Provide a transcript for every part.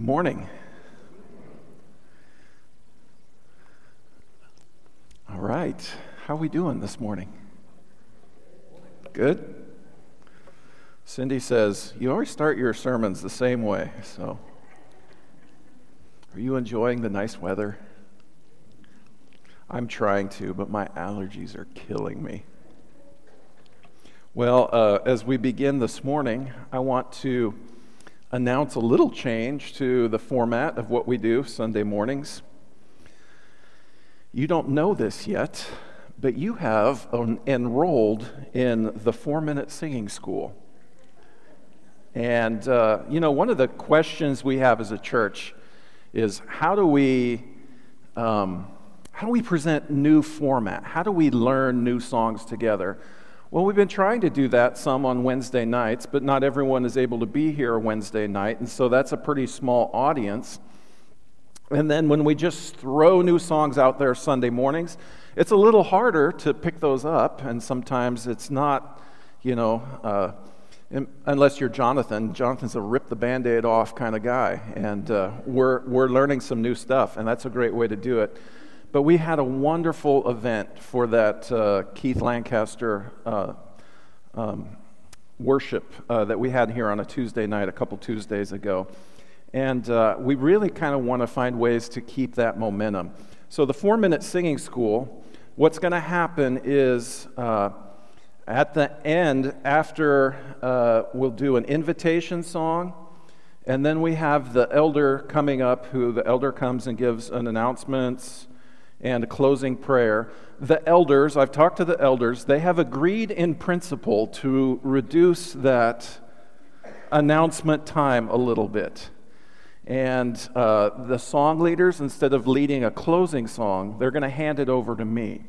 Good morning. All right. How are we doing this morning? Good? Cindy says, You always start your sermons the same way, so. Are you enjoying the nice weather? I'm trying to, but my allergies are killing me. Well, uh, as we begin this morning, I want to announce a little change to the format of what we do Sunday mornings. You don't know this yet, but you have enrolled in the four minute singing school. And, uh, you know, one of the questions we have as a church is how do we. Um, how do we present new format? How do we learn new songs together? Well, we've been trying to do that some on Wednesday nights, but not everyone is able to be here Wednesday night, and so that's a pretty small audience. And then when we just throw new songs out there Sunday mornings, it's a little harder to pick those up, and sometimes it's not, you know, uh, unless you're Jonathan. Jonathan's a rip the band aid off kind of guy, and uh, we're, we're learning some new stuff, and that's a great way to do it. But we had a wonderful event for that uh, Keith Lancaster uh, um, worship uh, that we had here on a Tuesday night a couple Tuesdays ago. And uh, we really kind of want to find ways to keep that momentum. So, the four minute singing school, what's going to happen is uh, at the end, after uh, we'll do an invitation song. And then we have the elder coming up, who the elder comes and gives an announcements, and a closing prayer. The elders, I've talked to the elders, they have agreed in principle to reduce that announcement time a little bit. And uh, the song leaders, instead of leading a closing song, they're going to hand it over to me.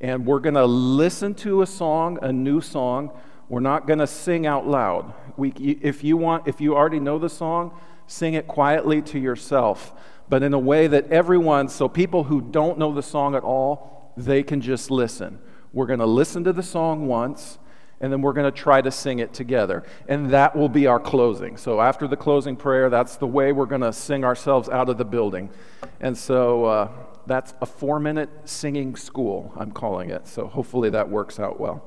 And we're going to listen to a song, a new song. We're not going to sing out loud. We, if, you want, if you already know the song, sing it quietly to yourself but in a way that everyone, so people who don't know the song at all, they can just listen. We're going to listen to the song once, and then we're going to try to sing it together. And that will be our closing. So after the closing prayer, that's the way we're going to sing ourselves out of the building. And so uh, that's a four minute singing school, I'm calling it. So hopefully that works out well.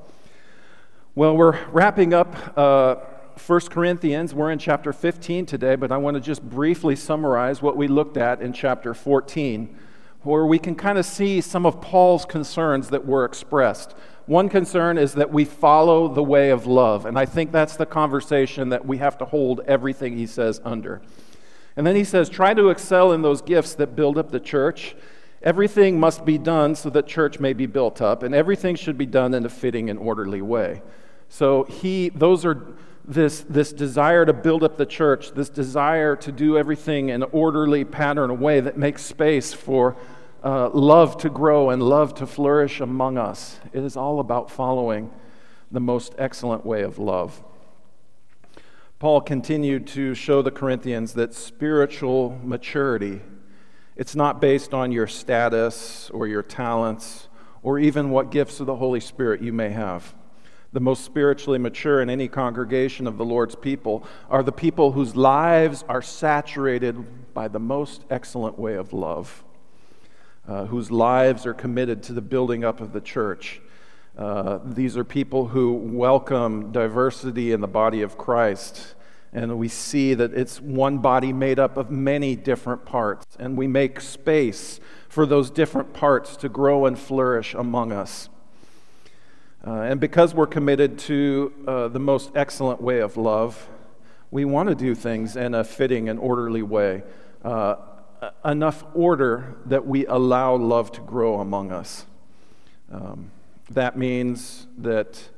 Well, we're wrapping up. Uh, 1 Corinthians. We're in chapter 15 today, but I want to just briefly summarize what we looked at in chapter 14, where we can kind of see some of Paul's concerns that were expressed. One concern is that we follow the way of love, and I think that's the conversation that we have to hold everything he says under. And then he says, try to excel in those gifts that build up the church. Everything must be done so that church may be built up, and everything should be done in a fitting and orderly way. So he, those are this, this desire to build up the church, this desire to do everything in an orderly pattern, a way that makes space for uh, love to grow and love to flourish among us. It is all about following the most excellent way of love. Paul continued to show the Corinthians that spiritual maturity it's not based on your status or your talents or even what gifts of the Holy Spirit you may have the most spiritually mature in any congregation of the Lord's people are the people whose lives are saturated by the most excellent way of love, uh, whose lives are committed to the building up of the church. Uh, these are people who welcome diversity in the body of Christ. And we see that it's one body made up of many different parts. And we make space for those different parts to grow and flourish among us. Uh, and because we're committed to uh, the most excellent way of love, we want to do things in a fitting and orderly way. Uh, enough order that we allow love to grow among us. Um, that means that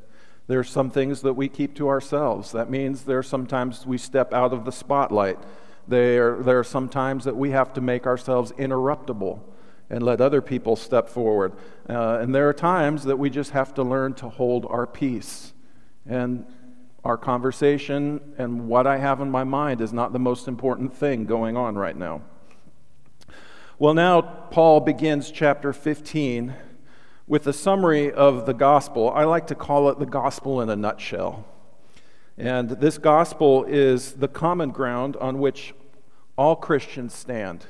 there are some things that we keep to ourselves. That means there are sometimes we step out of the spotlight. There, there are some times that we have to make ourselves interruptible and let other people step forward. Uh, and there are times that we just have to learn to hold our peace. And our conversation and what I have in my mind is not the most important thing going on right now. Well, now Paul begins chapter 15 with a summary of the gospel. I like to call it the gospel in a nutshell. And this gospel is the common ground on which all Christians stand.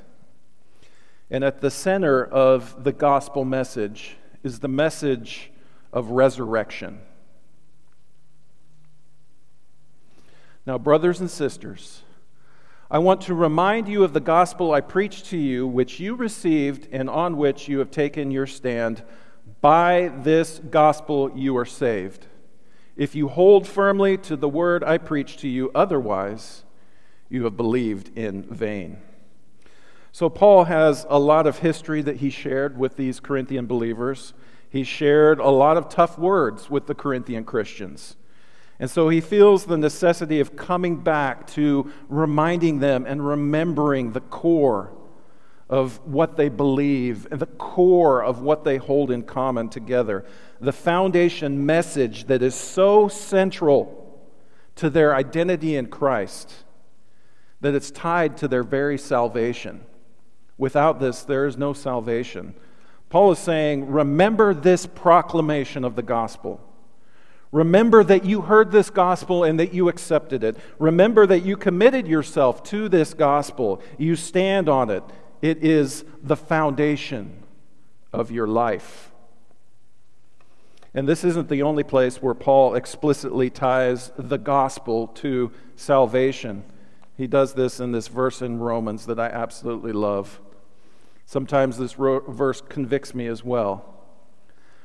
And at the center of the gospel message is the message of resurrection. Now, brothers and sisters, I want to remind you of the gospel I preached to you, which you received and on which you have taken your stand. By this gospel you are saved. If you hold firmly to the word I preached to you, otherwise, you have believed in vain. So, Paul has a lot of history that he shared with these Corinthian believers. He shared a lot of tough words with the Corinthian Christians. And so he feels the necessity of coming back to reminding them and remembering the core of what they believe and the core of what they hold in common together. The foundation message that is so central to their identity in Christ that it's tied to their very salvation. Without this, there is no salvation. Paul is saying, Remember this proclamation of the gospel. Remember that you heard this gospel and that you accepted it. Remember that you committed yourself to this gospel. You stand on it. It is the foundation of your life. And this isn't the only place where Paul explicitly ties the gospel to salvation. He does this in this verse in Romans that I absolutely love. Sometimes this verse convicts me as well.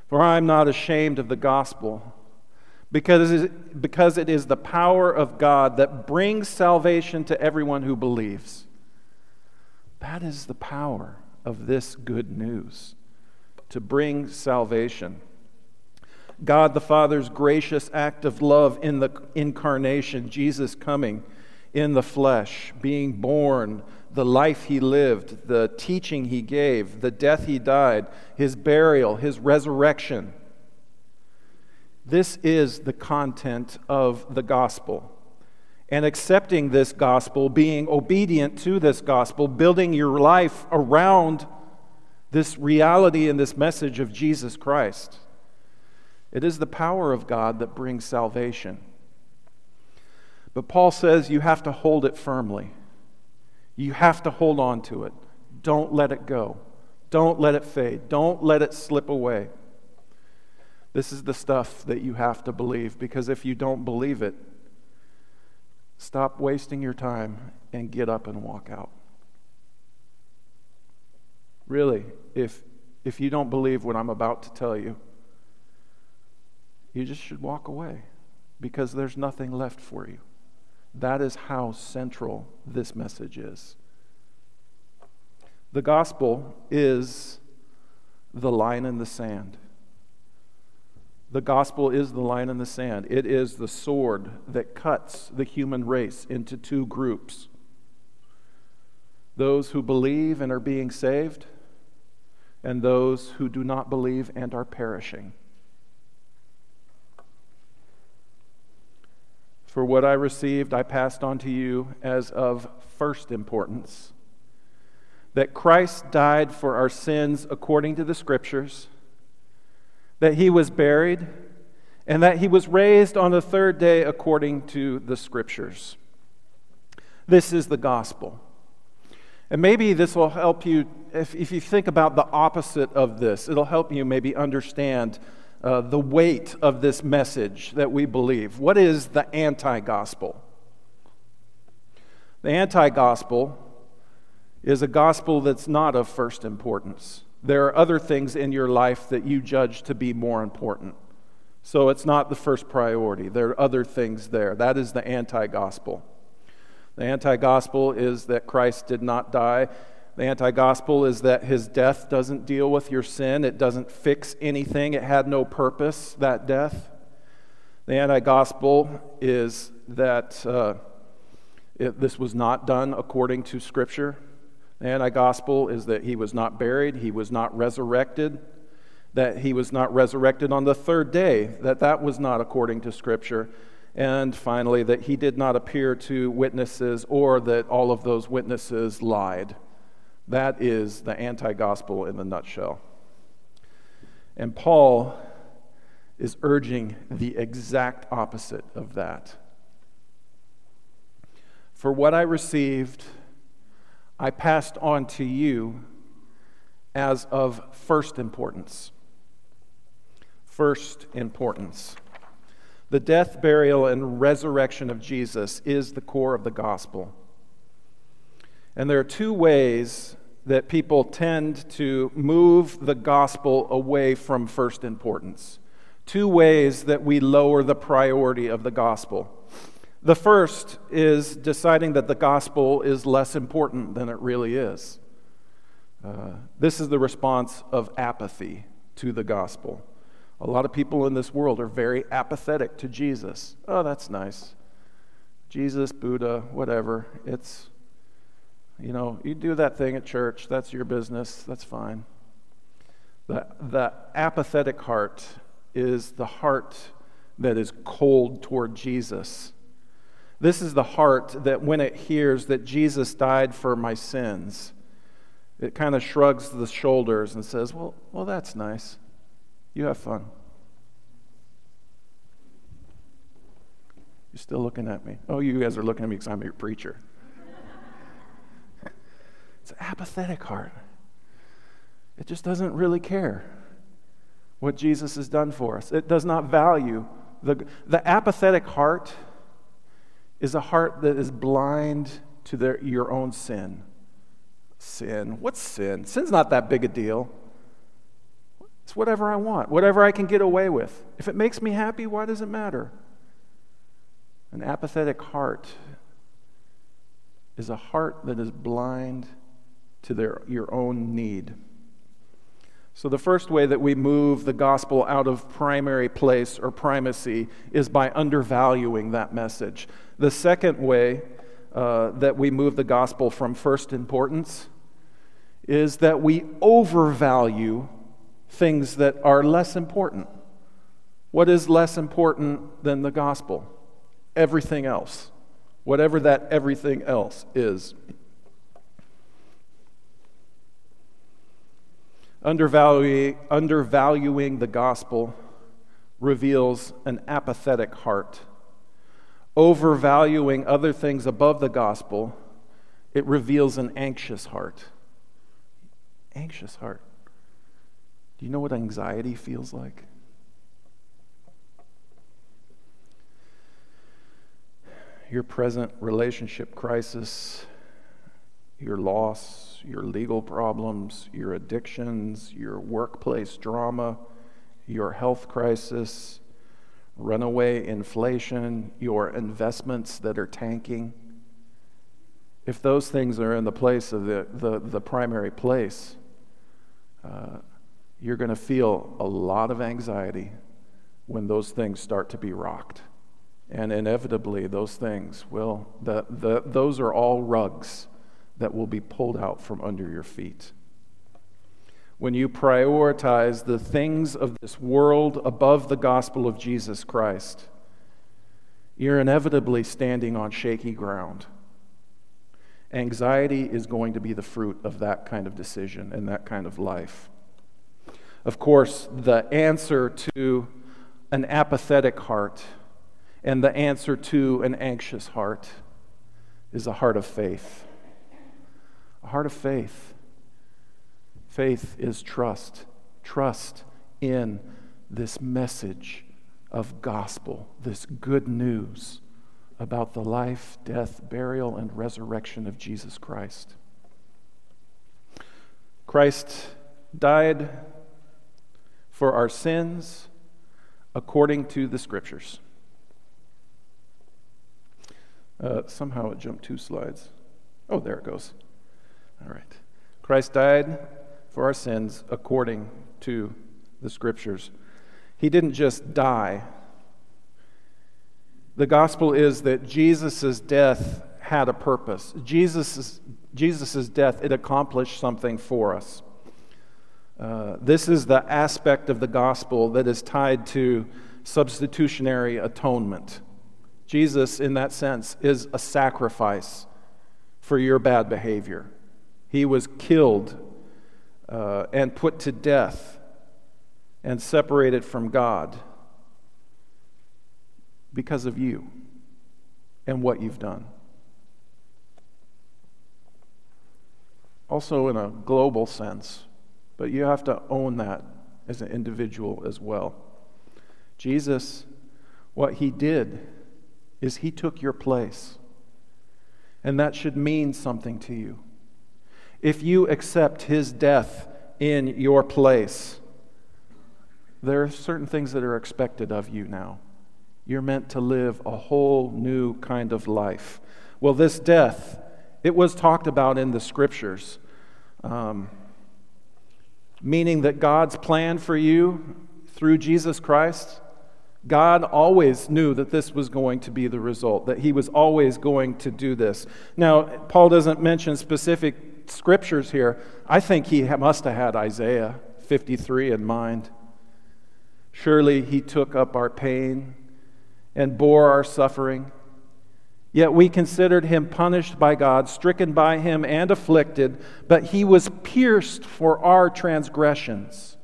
For I am not ashamed of the gospel because, because it is the power of God that brings salvation to everyone who believes. That is the power of this good news to bring salvation. God the Father's gracious act of love in the incarnation, Jesus coming in the flesh, being born, the life he lived, the teaching he gave, the death he died, his burial, his resurrection this is the content of the gospel. And accepting this gospel, being obedient to this gospel, building your life around this reality and this message of Jesus Christ. It is the power of God that brings salvation. But Paul says you have to hold it firmly. You have to hold on to it. Don't let it go. Don't let it fade. Don't let it slip away. This is the stuff that you have to believe because if you don't believe it, stop wasting your time and get up and walk out. Really, if, if you don't believe what I'm about to tell you, you just should walk away because there's nothing left for you. That is how central this message is. The gospel is the line in the sand. The gospel is the line in the sand. It is the sword that cuts the human race into two groups those who believe and are being saved, and those who do not believe and are perishing. For what I received, I passed on to you as of first importance that Christ died for our sins according to the Scriptures that he was buried, and that he was raised on the third day according to the scriptures. This is the gospel. And maybe this will help you, if, if you think about the opposite of this, it'll help you maybe understand uh, the weight of this message that we believe. What is the anti gospel? The anti gospel is a gospel that's not of first importance. There are other things in your life that you judge to be more important. So it's not the first priority. There are other things there. That is the anti gospel. The anti gospel is that Christ did not die. The anti gospel is that his death doesn't deal with your sin, it doesn't fix anything, it had no purpose, that death. The anti gospel is that uh, it, this was not done according to Scripture. The anti gospel is that he was not buried, he was not resurrected, that he was not resurrected on the third day, that that was not according to Scripture. And finally, that he did not appear to witnesses or that all of those witnesses lied. That is the anti gospel in the nutshell. And Paul is urging the exact opposite of that. For what I received, I passed on to you as of first importance. First importance. The death, burial, and resurrection of Jesus is the core of the gospel. And there are two ways that people tend to move the gospel away from first importance. Two ways that we lower the priority of the gospel. The first is deciding that the gospel is less important than it really is. Uh, this is the response of apathy to the gospel. A lot of people in this world are very apathetic to Jesus. Oh, that's nice. Jesus, Buddha, whatever. It's, you know, you do that thing at church, that's your business, that's fine. The, the apathetic heart is the heart that is cold toward Jesus. This is the heart that, when it hears that Jesus died for my sins, it kind of shrugs the shoulders and says, Well, well that's nice. You have fun. You're still looking at me. Oh, you guys are looking at me because I'm your preacher. It's apathetic heart. It just doesn't really care what Jesus has done for us. It does not value the, the apathetic heart is a heart that is blind to their, your own sin. Sin. What's sin? Sin's not that big a deal. It's whatever I want, whatever I can get away with. If it makes me happy, why does it matter? An apathetic heart is a heart that is blind to their, your own need. So, the first way that we move the gospel out of primary place or primacy is by undervaluing that message. The second way uh, that we move the gospel from first importance is that we overvalue things that are less important. What is less important than the gospel? Everything else, whatever that everything else is. Undervaluing, the gospel reveals an apathetic heart. Overvaluing other things above the gospel, it reveals an anxious heart. Anxious heart. Do you know what anxiety feels like? Your present relationship crisis, your loss, your legal problems, your addictions, your workplace drama, your health crisis, runaway inflation, your investments that are tanking. If those things are in the place of the, the, the primary place, uh, you're going to feel a lot of anxiety when those things start to be rocked. And inevitably, those things will, the, the, those are all rugs that will be pulled out from under your feet. When you prioritize the things of this world above the gospel of Jesus Christ, you're inevitably standing on shaky ground. Anxiety is going to be the fruit of that kind of decision and that kind of life. Of course, the answer to an apathetic heart and the answer to an anxious heart is a heart of faith a heart of faith. Faith is trust, trust in this message of gospel, this good news about the life, death, burial, and resurrection of Jesus Christ. Christ died for our sins according to the scriptures. Uh, somehow it jumped two slides. Oh, there it goes. All right. Christ died for our sins according to the scriptures. He didn't just die. The gospel is that Jesus' death had a purpose. Jesus' Jesus's death, it accomplished something for us. Uh, this is the aspect of the gospel that is tied to substitutionary atonement. Jesus, in that sense, is a sacrifice for your bad behavior. He was killed uh, and put to death and separated from God because of you and what you've done. also in a global sense, but you have to own that as an individual as well. Jesus, what he did is he took your place. And that should mean something to you. If you accept his death in your place, there are certain things that are expected of you now. You're meant to live a whole new kind of life. Well, this death, it was talked about in the scriptures, um, meaning that God's plan for you through Jesus Christ, God always knew that this was going to be the result, that He was always going to do this. Now, Paul doesn't mention specific scriptures here. I think he must have had Isaiah 53 in mind. Surely He took up our pain and bore our suffering. Yet we considered him punished by God, stricken by him, and afflicted, but he was pierced for our transgressions,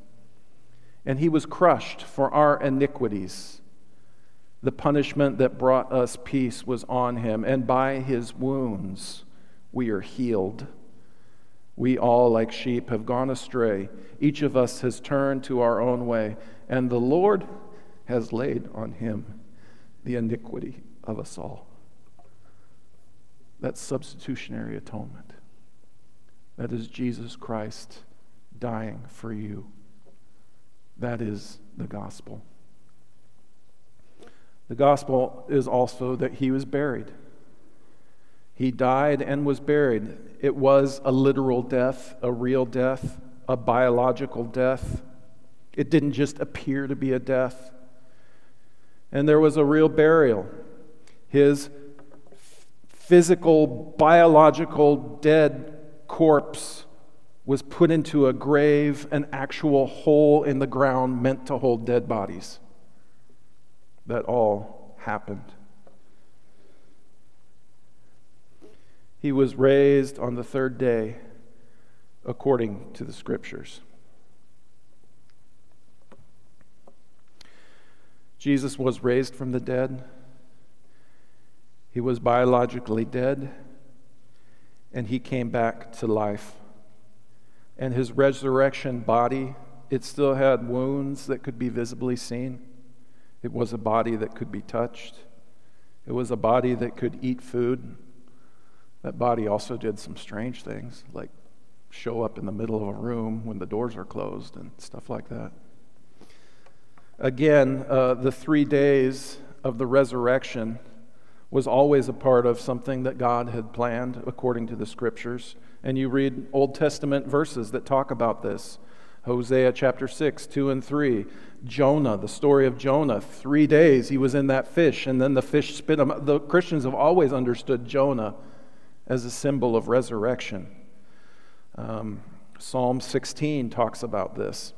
and he was crushed for our iniquities. The punishment that brought us peace was on him, and by his wounds we are healed. We all, like sheep, have gone astray. Each of us has turned to our own way, and the Lord has laid on him the iniquity of us all. That's substitutionary atonement. That is Jesus Christ dying for you. That is the gospel. The gospel is also that he was buried. He died and was buried. It was a literal death, a real death, a biological death. It didn't just appear to be a death. And there was a real burial. His physical, biological, dead corpse was put into a grave, an actual hole in the ground meant to hold dead bodies. That all happened. He was raised on the third day according to the scriptures. Jesus was raised from the dead. He was biologically dead, and he came back to life. And his resurrection body, it still had wounds that could be visibly seen. It was a body that could be touched. It was a body that could eat food. That body also did some strange things, like show up in the middle of a room when the doors are closed and stuff like that. Again, uh, the three days of the resurrection was always a part of something that God had planned according to the scriptures. And you read Old Testament verses that talk about this Hosea chapter 6, 2 and 3. Jonah, the story of Jonah. Three days he was in that fish, and then the fish spit him. The Christians have always understood Jonah as a symbol of resurrection. Um, Psalm 16 talks about this.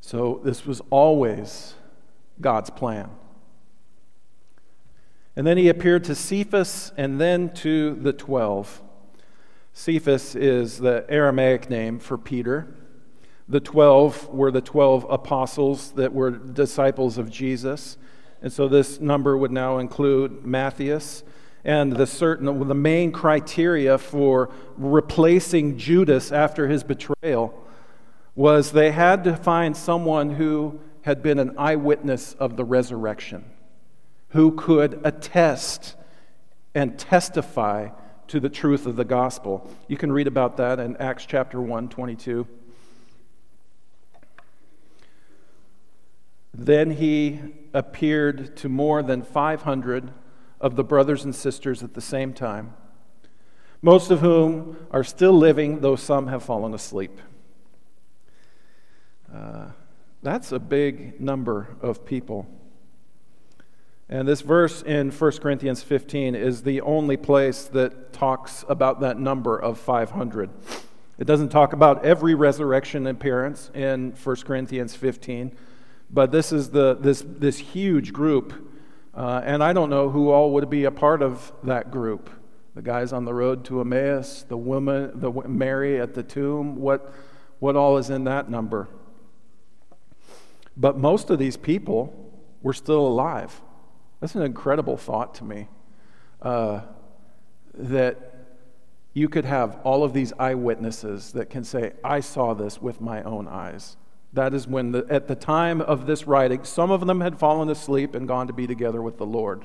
So, this was always God's plan. And then he appeared to Cephas and then to the twelve. Cephas is the Aramaic name for Peter. The twelve were the twelve apostles that were disciples of Jesus. And so this number would now include Matthias. And the, certain, the main criteria for replacing Judas after his betrayal was they had to find someone who had been an eyewitness of the resurrection who could attest and testify to the truth of the gospel. You can read about that in Acts chapter 1, 22. Then he appeared to more than 500 of the brothers and sisters at the same time, most of whom are still living, though some have fallen asleep. Uh, that's a big number of people. And this verse in 1 Corinthians 15 is the only place that talks about that number of 500. It doesn't talk about every resurrection appearance in 1 Corinthians 15, but this is the, this, this huge group. Uh, and I don't know who all would be a part of that group. The guys on the road to Emmaus, the woman, the Mary at the tomb, what, what all is in that number? But most of these people were still alive. That's an incredible thought to me. Uh, that you could have all of these eyewitnesses that can say, I saw this with my own eyes. That is when, the, at the time of this writing, some of them had fallen asleep and gone to be together with the Lord.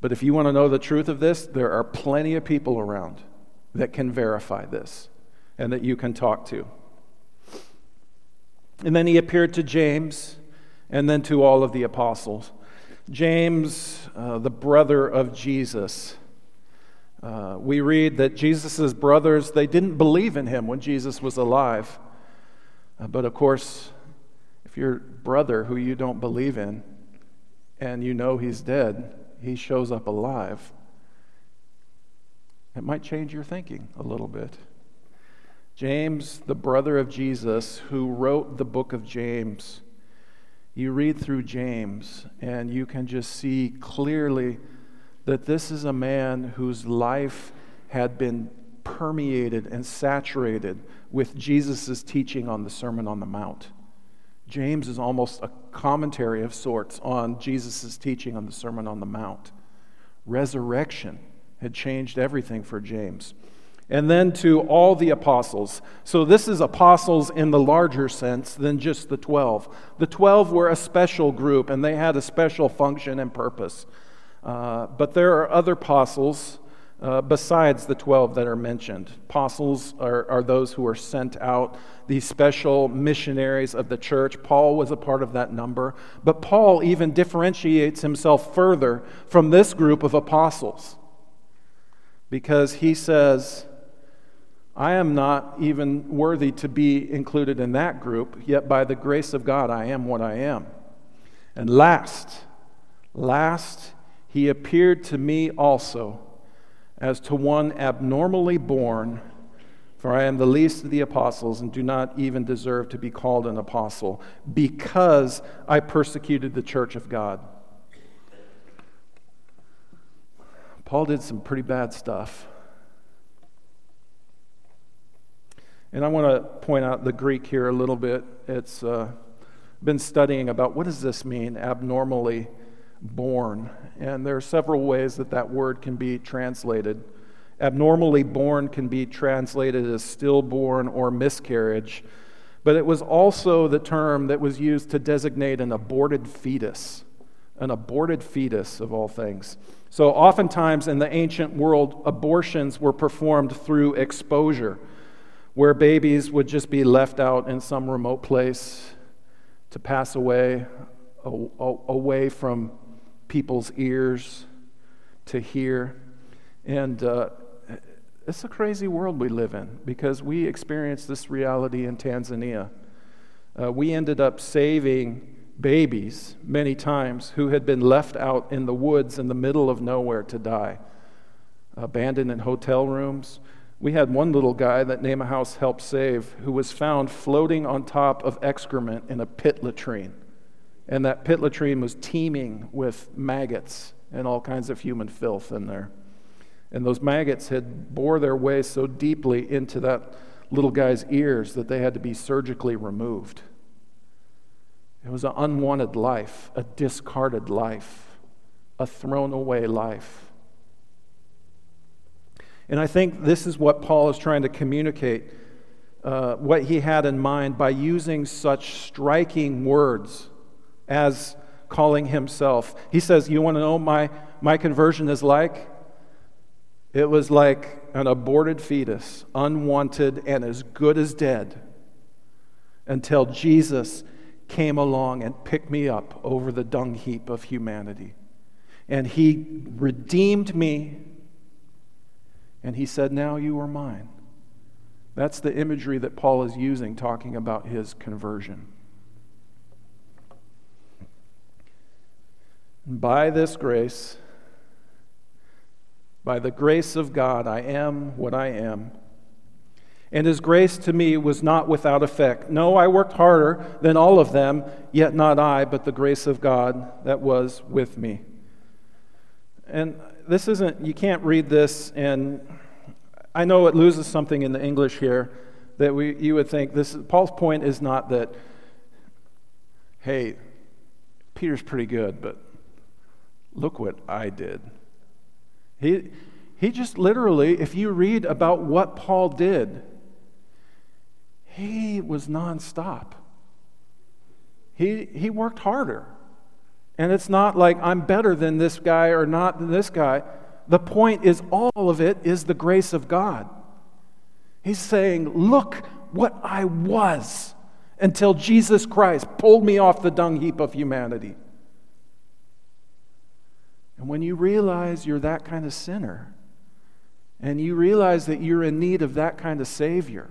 But if you want to know the truth of this, there are plenty of people around that can verify this and that you can talk to. And then he appeared to James and then to all of the apostles. James, uh, the brother of Jesus, uh, we read that Jesus' brothers, they didn't believe in him when Jesus was alive. Uh, but of course, if your brother who you don't believe in and you know he's dead, he shows up alive, it might change your thinking a little bit. James, the brother of Jesus, who wrote the book of James, you read through James and you can just see clearly that this is a man whose life had been permeated and saturated with Jesus' teaching on the Sermon on the Mount. James is almost a commentary of sorts on Jesus' teaching on the Sermon on the Mount. Resurrection had changed everything for James. And then to all the apostles. So, this is apostles in the larger sense than just the 12. The 12 were a special group and they had a special function and purpose. Uh, but there are other apostles uh, besides the 12 that are mentioned. Apostles are, are those who are sent out, these special missionaries of the church. Paul was a part of that number. But Paul even differentiates himself further from this group of apostles because he says, I am not even worthy to be included in that group, yet by the grace of God, I am what I am. And last, last, he appeared to me also as to one abnormally born, for I am the least of the apostles and do not even deserve to be called an apostle, because I persecuted the church of God. Paul did some pretty bad stuff. And I want to point out the Greek here a little bit. It's uh, been studying about what does this mean, abnormally born. And there are several ways that that word can be translated. Abnormally born can be translated as stillborn or miscarriage, but it was also the term that was used to designate an aborted fetus, an aborted fetus of all things. So, oftentimes in the ancient world, abortions were performed through exposure, where babies would just be left out in some remote place to pass away, away from people's ears to hear. And uh, it's a crazy world we live in because we experienced this reality in Tanzania. Uh, we ended up saving babies many times who had been left out in the woods in the middle of nowhere to die, abandoned in hotel rooms. We had one little guy that a House helped save who was found floating on top of excrement in a pit latrine. And that pit latrine was teeming with maggots and all kinds of human filth in there. And those maggots had bore their way so deeply into that little guy's ears that they had to be surgically removed. It was an unwanted life, a discarded life, a thrown away life. And I think this is what Paul is trying to communicate, uh, what he had in mind by using such striking words as calling himself. He says, You want to know my, my conversion is like? It was like an aborted fetus, unwanted and as good as dead, until Jesus came along and picked me up over the dung heap of humanity. And he redeemed me, and he said, Now you are mine. That's the imagery that Paul is using, talking about his conversion. By this grace, by the grace of God, I am what I am. And his grace to me was not without effect. No, I worked harder than all of them, yet not I, but the grace of God that was with me. And this isn't, you can't read this, and I know it loses something in the English here that we, you would think this, Paul's point is not that, hey, Peter's pretty good, but Look what I did. He, He just literally, if you read about what Paul did, he was nonstop. He, he worked harder. And it's not like I'm better than this guy or not than this guy. The point is, all of it is the grace of God. He's saying, Look what I was until Jesus Christ pulled me off the dung heap of humanity. And when you realize you're that kind of sinner, and you realize that you're in need of that kind of Savior,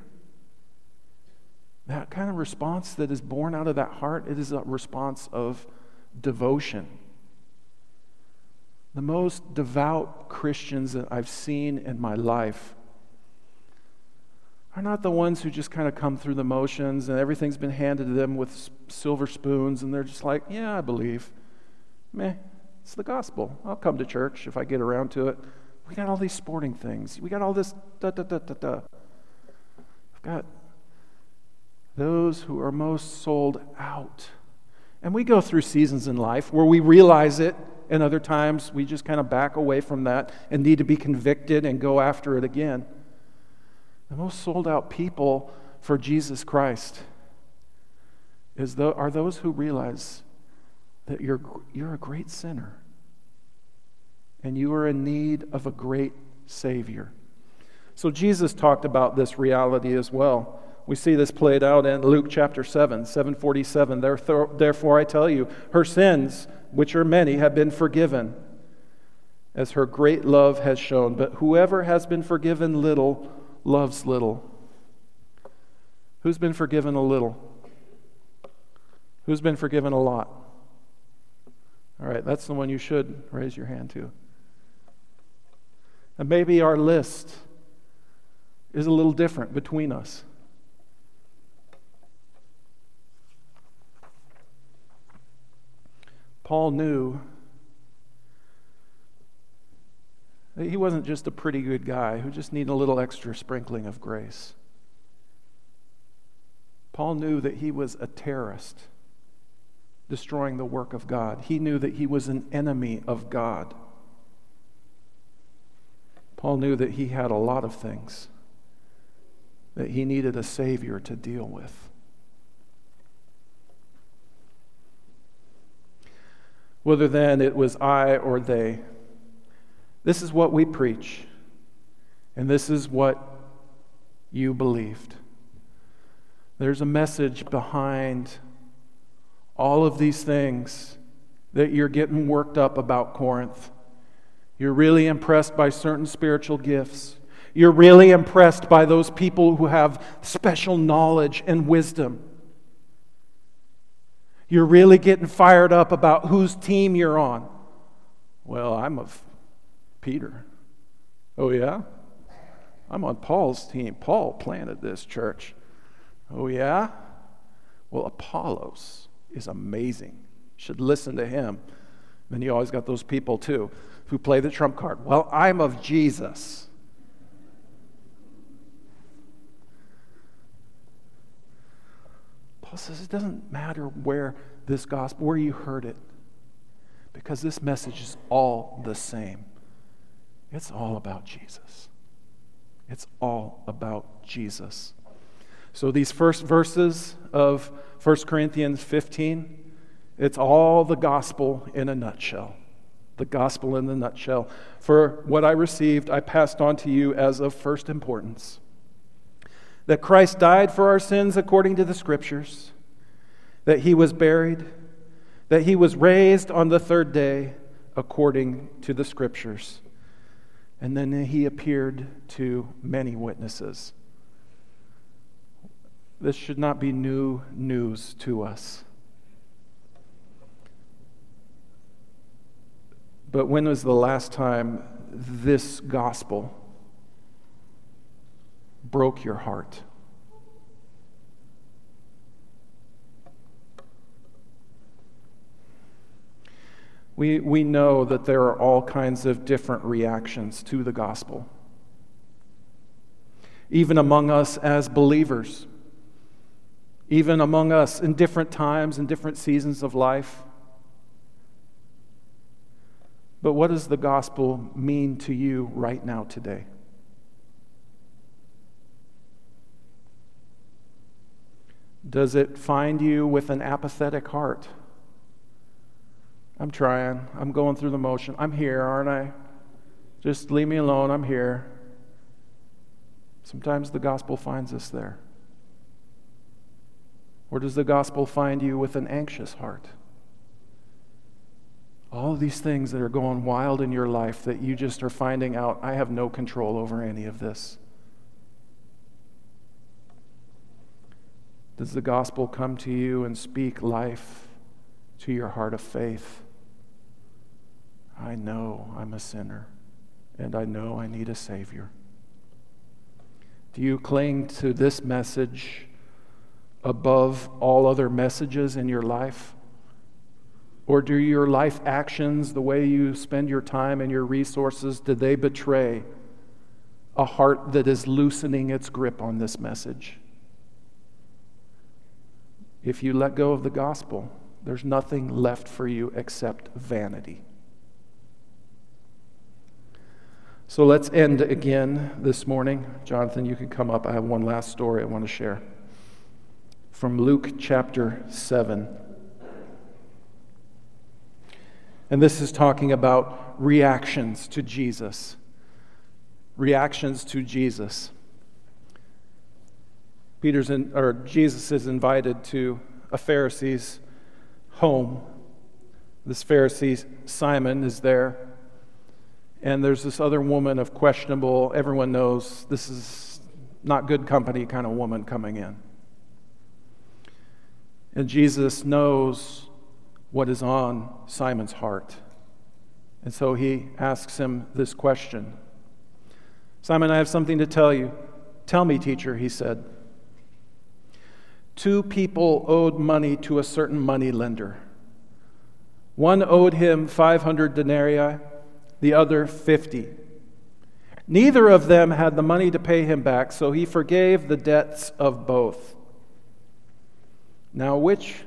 that kind of response that is born out of that heart, it is a response of devotion. The most devout Christians that I've seen in my life are not the ones who just kind of come through the motions and everything's been handed to them with silver spoons and they're just like, yeah, I believe. Meh, it's the gospel. I'll come to church if I get around to it. We got all these sporting things. We got all this da da da da da. I've got those who are most sold out. And we go through seasons in life where we realize it, and other times we just kind of back away from that and need to be convicted and go after it again. The most sold out people for Jesus Christ is the, are those who realize that you're, you're a great sinner and you are in need of a great Savior. So Jesus talked about this reality as well. We see this played out in Luke chapter 7, 747. Therefore, I tell you, her sins, which are many, have been forgiven, as her great love has shown. But whoever has been forgiven little loves little. Who's been forgiven a little? Who's been forgiven a lot? All right, that's the one you should raise your hand to. And maybe our list is a little different between us. Paul knew that he wasn't just a pretty good guy who just needed a little extra sprinkling of grace. Paul knew that he was a terrorist destroying the work of God. He knew that he was an enemy of God. Paul knew that he had a lot of things that he needed a Savior to deal with. Whether then it was I or they, this is what we preach, and this is what you believed. There's a message behind all of these things that you're getting worked up about Corinth. You're really impressed by certain spiritual gifts. You're really impressed by those people who have special knowledge and wisdom. You're really getting fired up about whose team you're on. Well, I'm of Peter. Oh, yeah? I'm on Paul's team. Paul planted this church. Oh, yeah? Well, Apollos is amazing. Should listen to him. Then you always got those people, too, who play the trump card. Well, I'm of Jesus. Paul says it doesn't matter where this gospel, where you heard it, because this message is all the same. It's all about Jesus. It's all about Jesus. So, these first verses of 1 Corinthians 15, it's all the gospel in a nutshell. The gospel in a nutshell. For what I received, I passed on to you as of first importance that Christ died for our sins according to the Scriptures, that he was buried, that he was raised on the third day according to the Scriptures and then he appeared to many witnesses. This should not be new news to us. But when was the last time this gospel broke your heart? we, we know that there are all kinds of different reactions to the gospel. Even among us as believers, even among us in different times and different seasons of life. But what does the gospel mean to you right now, today? Does it find you with an apathetic heart? I'm trying. I'm going through the motion. I'm here, aren't I? Just leave me alone. I'm here. Sometimes the gospel finds us there. Or does the gospel find you with an anxious heart? All of these things that are going wild in your life that you just are finding out, I have no control over any of this. Does the gospel come to you and speak life to your heart of faith? I know I'm a sinner, and I know I need a Savior. Do you cling to this message above all other messages in your life? Or do your life actions, the way you spend your time and your resources, do they betray a heart that is loosening its grip on this message? If you let go of the gospel, there's nothing left for you except vanity. So let's end again this morning. Jonathan, you can come up. I have one last story I want to share from Luke chapter 7. And this is talking about reactions to Jesus. Reactions to Jesus. Peter's in, or Jesus is invited to a Pharisee's home. This Pharisee, Simon, is there. And there's this other woman of questionable, everyone knows this is not good company kind of woman coming in. And Jesus knows what is on Simon's heart. And so he asks him this question Simon, I have something to tell you. Tell me, teacher, he said. Two people owed money to a certain money lender. One owed him 500 denarii, the other 50. Neither of them had the money to pay him back, so he forgave the debts of both. Now, which,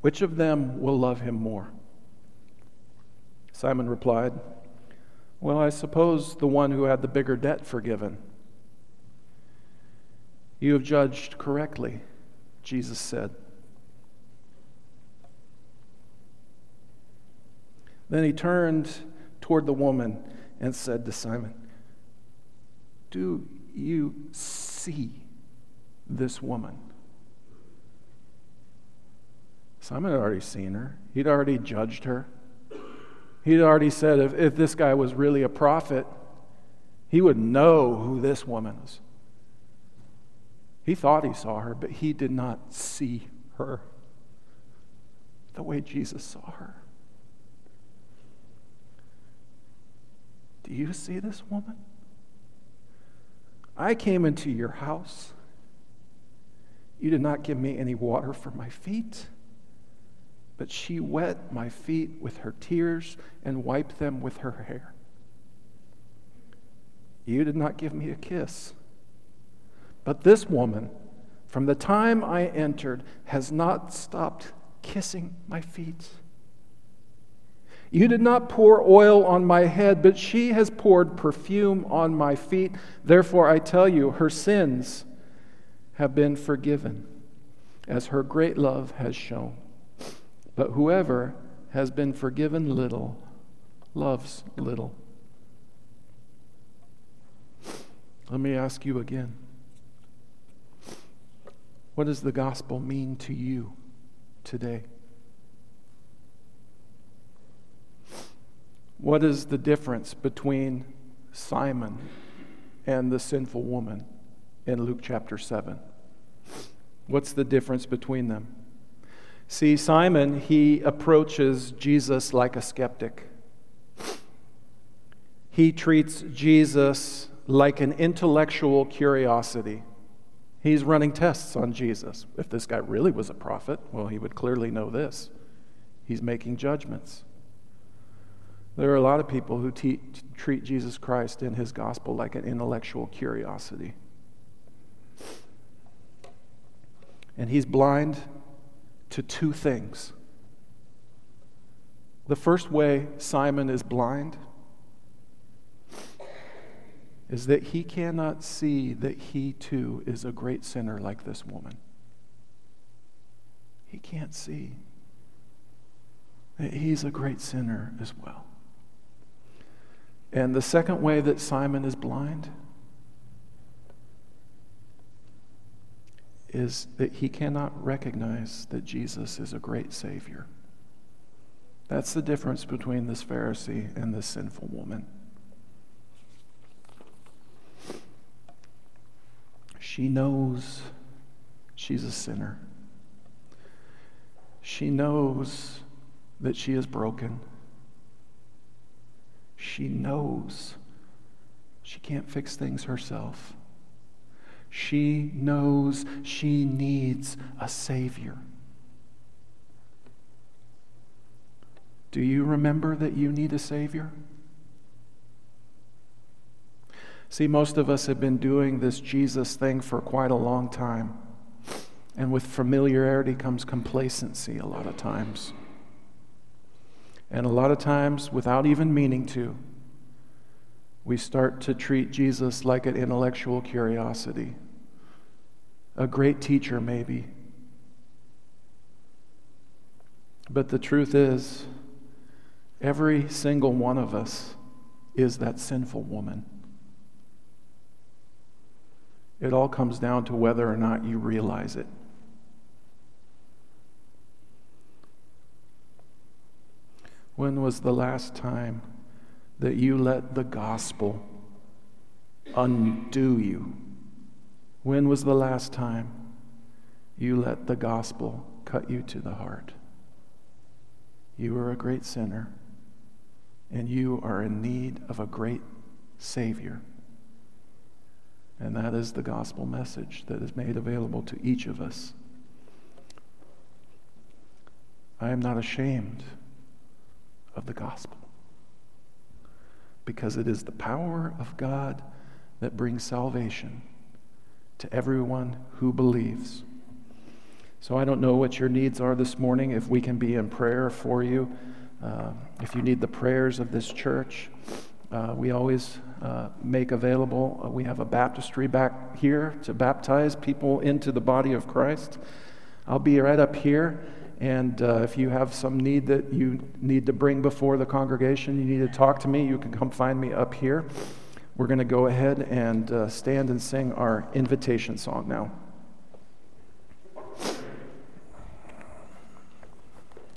which of them will love him more? Simon replied, Well, I suppose the one who had the bigger debt forgiven. You have judged correctly, Jesus said. Then he turned toward the woman and said to Simon, Do you see this woman? Simon had already seen her, he'd already judged her. He'd already said if, if this guy was really a prophet, he would know who this woman is. He thought he saw her, but he did not see her the way Jesus saw her. Do you see this woman? I came into your house. You did not give me any water for my feet, but she wet my feet with her tears and wiped them with her hair. You did not give me a kiss but this woman, from the time I entered, has not stopped kissing my feet. You did not pour oil on my head, but she has poured perfume on my feet. Therefore, I tell you, her sins have been forgiven, as her great love has shown. But whoever has been forgiven little loves little. Let me ask you again. What does the gospel mean to you today? What is the difference between Simon and the sinful woman in Luke chapter 7? What's the difference between them? See, Simon, he approaches Jesus like a skeptic. He treats Jesus like an intellectual curiosity. He's running tests on Jesus. If this guy really was a prophet, well, he would clearly know this. He's making judgments. There are a lot of people who te- treat Jesus Christ and his gospel like an intellectual curiosity. And he's blind to two things The first way Simon is blind is that he cannot see that he too is a great sinner like this woman. He can't see that he's a great sinner as well. And the second way that Simon is blind is that he cannot recognize that Jesus is a great Savior. That's the difference between this Pharisee and this sinful woman. She knows she's a sinner. She knows that she is broken. She knows she can't fix things herself. She knows she needs a Savior. Do you remember that you need a Savior? See, most of us have been doing this Jesus thing for quite a long time. And with familiarity comes complacency a lot of times. And a lot of times, without even meaning to, we start to treat Jesus like an intellectual curiosity, a great teacher, maybe. But the truth is, every single one of us is that sinful woman. It all comes down to whether or not you realize it. When was the last time that you let the gospel undo you? When was the last time you let the gospel cut you to the heart? You are a great sinner, and you are in need of a great Savior. And that is the gospel message that is made available to each of us. I am not ashamed of the gospel because it is the power of God that brings salvation to everyone who believes. So I don't know what your needs are this morning, if we can be in prayer for you, uh, if you need the prayers of this church. Uh, we always uh, make available, uh, we have a baptistry back here to baptize people into the body of Christ. I'll be right up here. And uh, if you have some need that you need to bring before the congregation, you need to talk to me, you can come find me up here. We're going to go ahead and uh, stand and sing our invitation song now.